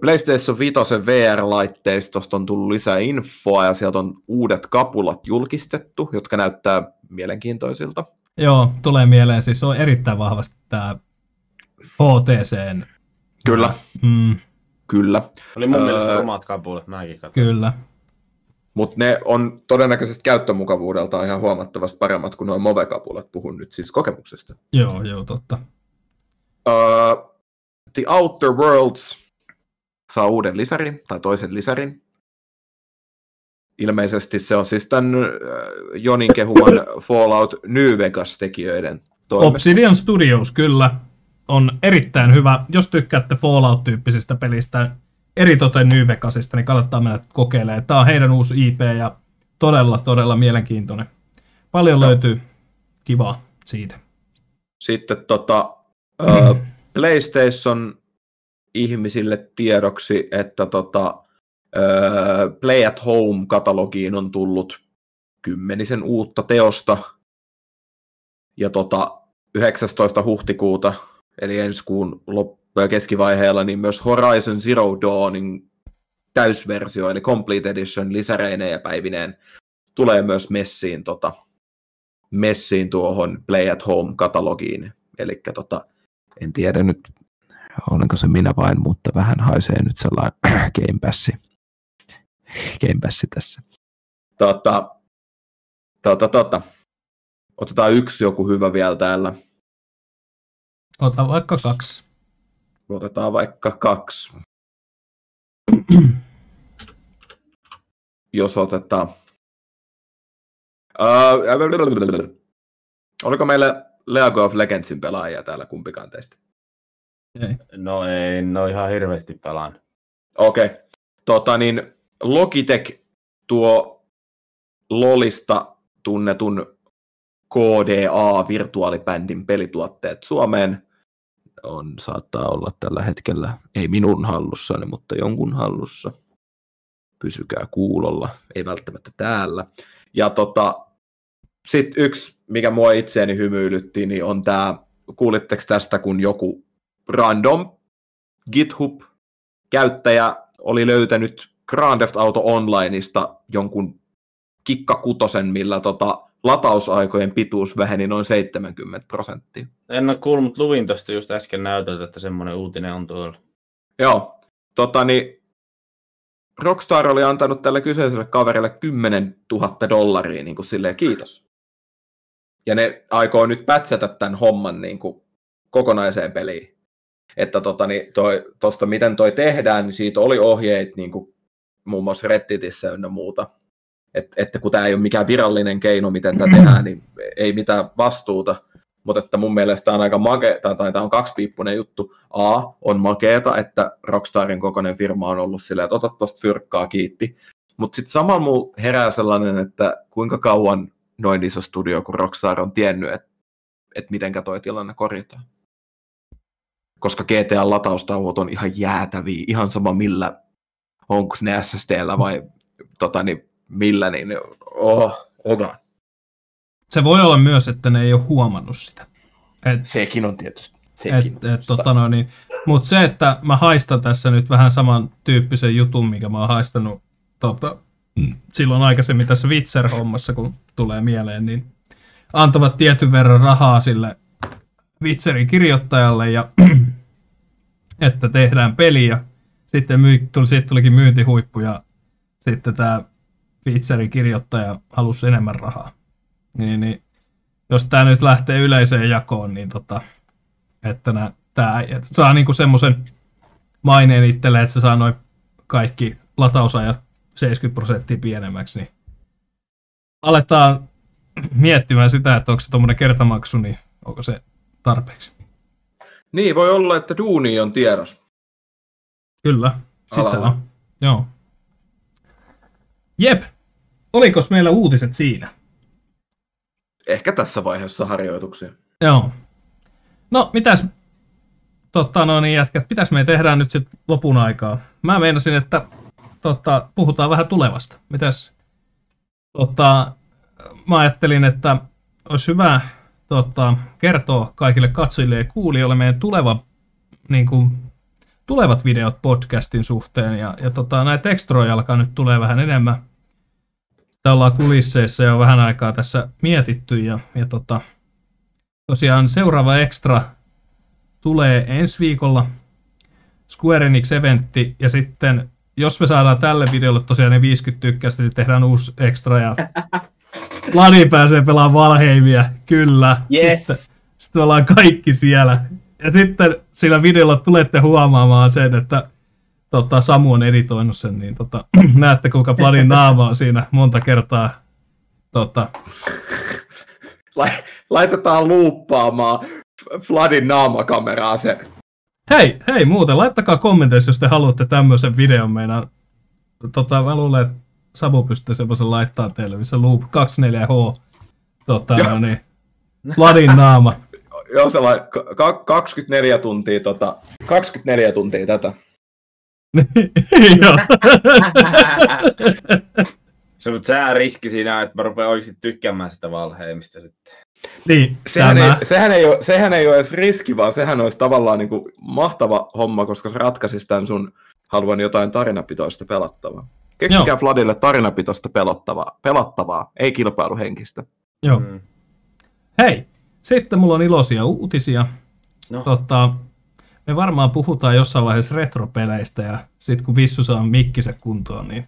PlayStation 5 VR-laitteistosta on tullut lisää infoa ja sieltä on uudet kapulat julkistettu, jotka näyttää mielenkiintoisilta. Joo, tulee mieleen. Siis on erittäin vahvasti tämä HTCn Kyllä. Mm. Kyllä. Oli mun öö, mielestä omat kapulet, mäkin katsoin. Kyllä. Mutta ne on todennäköisesti käyttömukavuudeltaan ihan huomattavasti paremmat kuin nuo Move-kapulat. Puhun nyt siis kokemuksesta. Joo, joo, totta. Uh, The Outer Worlds saa uuden lisärin, tai toisen lisärin. Ilmeisesti se on siis tämän Jonin kehuman Fallout New Vegas-tekijöiden toimesta. Obsidian Studios, kyllä on erittäin hyvä. Jos tykkäätte Fallout-tyyppisistä pelistä, eritoten New Vegasista, niin kannattaa mennä kokeilemaan. Tämä on heidän uusi IP ja todella, todella mielenkiintoinen. Paljon no. löytyy kivaa siitä. Sitten tota, uh, PlayStation ihmisille tiedoksi, että tota, uh, Play at Home-katalogiin on tullut kymmenisen uutta teosta. Ja tota, 19. huhtikuuta eli ensi kuun loppu- keskivaiheella, niin myös Horizon Zero Dawnin täysversio, eli Complete Edition lisäreineen ja päivineen, tulee myös messiin, tota, messiin tuohon Play at Home-katalogiin. Eli tota, en tiedä nyt, olenko se minä vain, mutta vähän haisee nyt sellainen Game Passi. Game Passi tässä. Tota, tota, tota. Otetaan yksi joku hyvä vielä täällä. Ota vaikka kaksi. Otetaan vaikka kaksi. Jos otetaan. Uh, oliko meillä League of Legendsin pelaajia täällä kumpikaan teistä? Ei. No ei, no ihan hirveästi pelaan. Okei. Okay. Tota niin, Logitech tuo Lolista tunnetun KDA-virtuaalibändin pelituotteet Suomeen on, saattaa olla tällä hetkellä, ei minun hallussani, mutta jonkun hallussa. Pysykää kuulolla, ei välttämättä täällä. Ja tota, sitten yksi, mikä mua itseäni hymyilytti, niin on tämä, kuulitteko tästä, kun joku random GitHub-käyttäjä oli löytänyt Grand Theft Auto Onlineista jonkun kikkakutosen, millä tota, latausaikojen pituus väheni noin 70 prosenttia. En ole kuullut, mutta luvin tuosta just äsken näytöltä, että semmoinen uutinen on tuolla. Joo, tota niin, Rockstar oli antanut tälle kyseiselle kaverille 10 000 dollaria niin kuin silleen kiitos. Ja ne aikoo nyt pätsätä tämän homman niin kuin kokonaiseen peliin. Että tota, niin toi, tosta miten toi tehdään, niin siitä oli ohjeet niin kuin muun muassa Redditissä ynnä muuta että, että kun tämä ei ole mikään virallinen keino, miten tämä tehdään, niin ei mitään vastuuta. Mutta että mun mielestä on aika makeeta, tai tämä on kaksipiippunen juttu. A, on makeeta, että Rockstarin kokoinen firma on ollut silleen, että ota tuosta fyrkkaa, kiitti. Mutta sitten samalla muu herää sellainen, että kuinka kauan noin iso studio kuin Rockstar on tiennyt, että, että mitenkä toi tilanne korjataan. koska GTA-lataustauot on ihan jäätäviä, ihan sama millä, onko ne SSDllä vai tota, niin, millä, niin oh, oh Se voi olla myös, että ne ei ole huomannut sitä. Et, Sekin on tietysti. Sekin. Et, et, tota, no, niin, Mutta se, että mä haistan tässä nyt vähän saman tyyppisen jutun, mikä mä oon haistanut tota, silloin aikaisemmin tässä Witcher-hommassa, kun tulee mieleen, niin antavat tietyn verran rahaa sille Witcherin kirjoittajalle ja että tehdään peliä. Sitten myy, tuli, siitä tulikin myyntihuippu ja sitten tämä Witcherin kirjoittaja halusi enemmän rahaa. Niin, niin jos tämä nyt lähtee yleiseen jakoon, niin tota, että nää, tää, et saa niinku semmoisen maineen itselleen, että se saa noin kaikki latausajat 70 prosenttia pienemmäksi, niin aletaan miettimään sitä, että onko se tuommoinen kertamaksu, niin onko se tarpeeksi. Niin, voi olla, että duuni on tiedos. Kyllä, sitä on. Joo. Jep, oliko meillä uutiset siinä? Ehkä tässä vaiheessa harjoituksia. Joo. No, mitäs totta, no niin jätkät, pitäis me tehdään nyt sitten lopun aikaa? Mä meinasin, että totta, puhutaan vähän tulevasta. Mitäs totta, mä ajattelin, että olisi hyvä totta, kertoa kaikille katsojille ja kuulijoille meidän tuleva, niin kuin, tulevat videot podcastin suhteen. Ja, ja tota, näitä ekstroja alkaa nyt tulee vähän enemmän. Sitä ollaan kulisseissa jo vähän aikaa tässä mietitty. Ja, ja tota, tosiaan seuraava ekstra tulee ensi viikolla. Square Enix-eventti ja sitten jos me saadaan tälle videolle tosiaan ne 50 tykkäystä, niin tehdään uusi ekstra ja Lani pääsee pelaamaan Valheimia, kyllä. Yes. Sitten, sitten ollaan kaikki siellä. Ja sitten sillä videolla tulette huomaamaan sen, että tota, Samu on editoinut sen, niin tota, näette kuinka Vladin naama on siinä monta kertaa. Tota. Laitetaan luuppaamaan Vladin naamakameraa se. Hei, hei muuten, laittakaa kommenteissa, jos te haluatte tämmöisen videon meidän. Tota, mä luulen, että Samu pystyy semmoisen laittaa teille, missä Loop 24H, tota, no niin, Vladin naama. Joo, se ka- 24 tuntia, tota, 24 tuntia tätä. Joo. se, mutta sehän riski siinä, että mä rupean oikeasti tykkäämään sitä valheimista sitten. Niin, sehän, ei, sehän, ei ole, sehän ei ole edes riski, vaan sehän olisi tavallaan niin kuin mahtava homma, koska se ratkaisisi tämän sun haluan jotain tarinapitoista pelattavaa. Keksikää Vladille tarinapitoista pelottavaa, pelattavaa, ei kilpailuhenkistä. Joo. Mm. Hei, sitten mulla on iloisia uutisia. No. Tota, me varmaan puhutaan jossain vaiheessa retropeleistä ja sitten kun Vissu saa mikkisen kuntoon, niin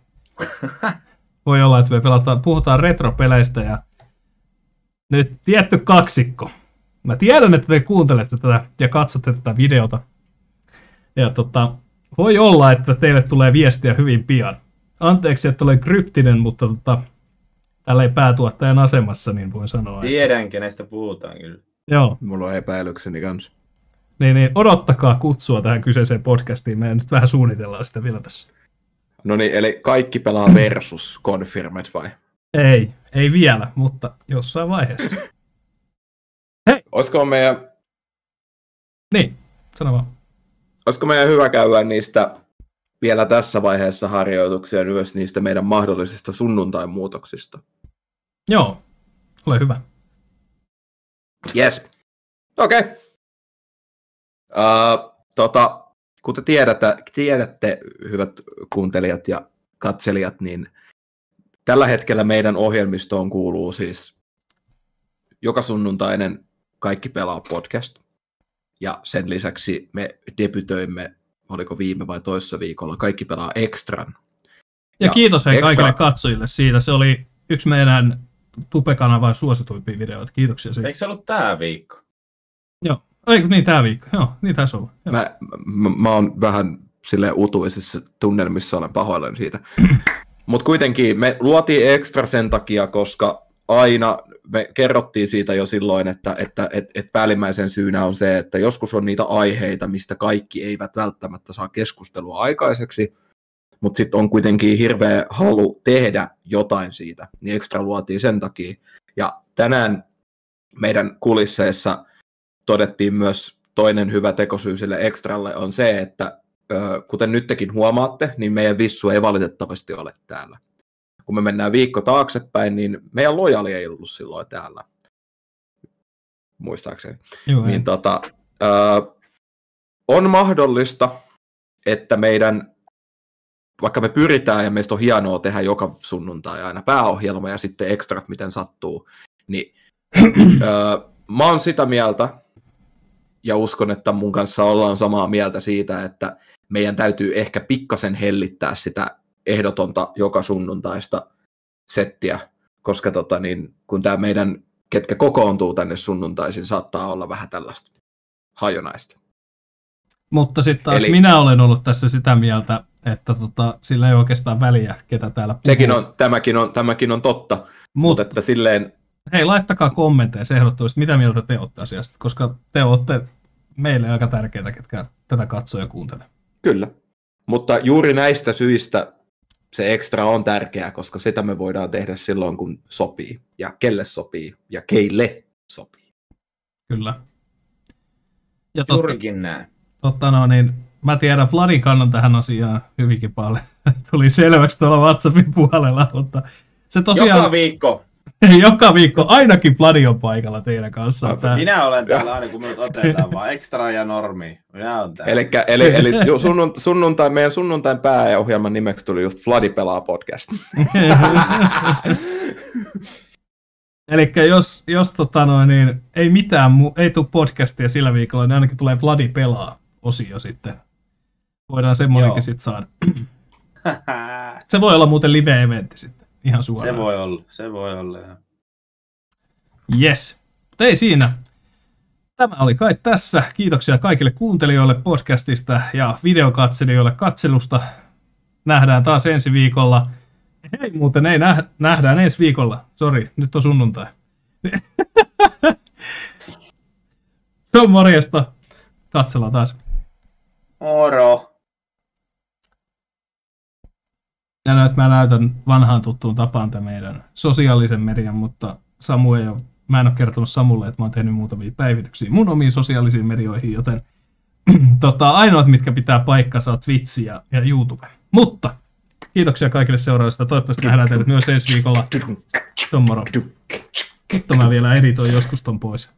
voi olla, että me pelataan, puhutaan retropeleistä ja nyt tietty kaksikko. Mä tiedän, että te kuuntelette tätä ja katsotte tätä videota. Ja tota, voi olla, että teille tulee viestiä hyvin pian. Anteeksi, että olen kryptinen, mutta tota, tällä ei päätuottajan asemassa, niin voin sanoa. Tiedän, että... kenestä puhutaan kyllä. Joo. Mulla on epäilykseni kanssa. Niin, niin, odottakaa kutsua tähän kyseiseen podcastiin. Me nyt vähän suunnitellaan sitä vielä tässä. No niin, eli kaikki pelaa versus confirmed vai? Ei, ei vielä, mutta jossain vaiheessa. Hei! Olisiko meidän... Niin, sano vaan. Olisiko meidän hyvä käydä niistä vielä tässä vaiheessa harjoituksia myös niistä meidän mahdollisista sunnuntai-muutoksista? Joo, ole hyvä. Yes. Okei. Okay. Uh, tota, kuten tiedätte, tiedätte, hyvät kuuntelijat ja katselijat, niin tällä hetkellä meidän ohjelmistoon kuuluu siis joka sunnuntainen Kaikki pelaa podcast. Ja sen lisäksi me debytöimme, oliko viime vai toissa viikolla, Kaikki pelaa Extran. Ja, ja kiitos hei extra... kaikille katsojille siitä. Se oli yksi meidän Tupe-kanavan suosituimpia videoita. Kiitoksia siitä. Eikö se ollut tämä viikko? Ei, niin tämä viikko. Joo, niin taisi olla. Mä, mä, mä oon vähän sille utuisissa tunnelmissa, olen pahoillani siitä. Mutta kuitenkin me luotiin ekstra sen takia, koska aina me kerrottiin siitä jo silloin, että, että et, et päällimmäisen syynä on se, että joskus on niitä aiheita, mistä kaikki eivät välttämättä saa keskustelua aikaiseksi, mutta sitten on kuitenkin hirveä halu tehdä jotain siitä, niin ekstra luotiin sen takia. Ja tänään meidän kulisseissa todettiin myös toinen hyvä tekosyy sille ekstralle on se, että kuten nytkin huomaatte, niin meidän vissu ei valitettavasti ole täällä. Kun me mennään viikko taaksepäin, niin meidän lojali ei ollut silloin täällä. Muistaakseni. Joo, niin tota, on mahdollista, että meidän, vaikka me pyritään ja meistä on hienoa tehdä joka sunnuntai aina pääohjelma ja sitten ekstrat, miten sattuu, niin mä oon sitä mieltä, ja uskon, että mun kanssa ollaan samaa mieltä siitä, että meidän täytyy ehkä pikkasen hellittää sitä ehdotonta joka sunnuntaista settiä, koska tota, niin, kun tämä meidän, ketkä kokoontuu tänne sunnuntaisin, saattaa olla vähän tällaista hajonaista. Mutta sitten taas Eli... minä olen ollut tässä sitä mieltä, että tota, sillä ei oikeastaan väliä, ketä täällä puhuu. Sekin on, tämäkin on, tämäkin on totta, Mut, mutta että silleen... Hei, laittakaa kommentteja ehdottomasti, mitä mieltä te olette asiasta, koska te olette meille aika tärkeitä, ketkä tätä katsoo ja kuuntelee. Kyllä, mutta juuri näistä syistä se ekstra on tärkeää, koska sitä me voidaan tehdä silloin, kun sopii, ja kelle sopii, ja keille sopii. Kyllä. Ja totta, Juurikin näin. Totta no, niin mä tiedän Vladin kannan tähän asiaan hyvinkin paljon. Tuli selväksi tuolla WhatsAppin puolella, mutta se tosiaan... Joka viikko. Joka viikko ainakin Vladi on paikalla teidän kanssa. Tää... Minä olen täällä aina, kun minut otetaan vaan ekstra ja normi. Minä olen täällä. Elikkä, eli, eli sunnun, sunnuntai, meidän sunnuntain pääohjelman nimeksi tuli just Vladi pelaa podcast. Eli jos, jos tota noin, niin ei mitään, ei tule podcastia sillä viikolla, niin ainakin tulee Vladi pelaa osio sitten. Voidaan semmoinenkin sitten saada. se voi olla muuten live-eventti sitten, ihan suoraan. Se voi olla, se voi olla. Ja. Yes, mutta ei siinä. Tämä oli kai tässä. Kiitoksia kaikille kuuntelijoille podcastista ja videokatselijoille katselusta. Nähdään taas ensi viikolla. Hei muuten, ei nähdään ensi viikolla. Sori, nyt on sunnuntai. Se on morjesta. Katsellaan taas. Moro. Ja nyt mä näytän vanhaan tuttuun tapaan tämän meidän sosiaalisen median, mutta Samu ei ole, mä en ole kertonut Samulle, että mä oon tehnyt muutamia päivityksiä mun omiin sosiaalisiin medioihin, joten tota, ainoat, mitkä pitää paikkansa, on Twitch ja, ja YouTube. Mutta kiitoksia kaikille seuraajista. Toivottavasti nähdään teidät myös ensi viikolla. Se on moro. Mutta mä vielä editoin joskus ton pois.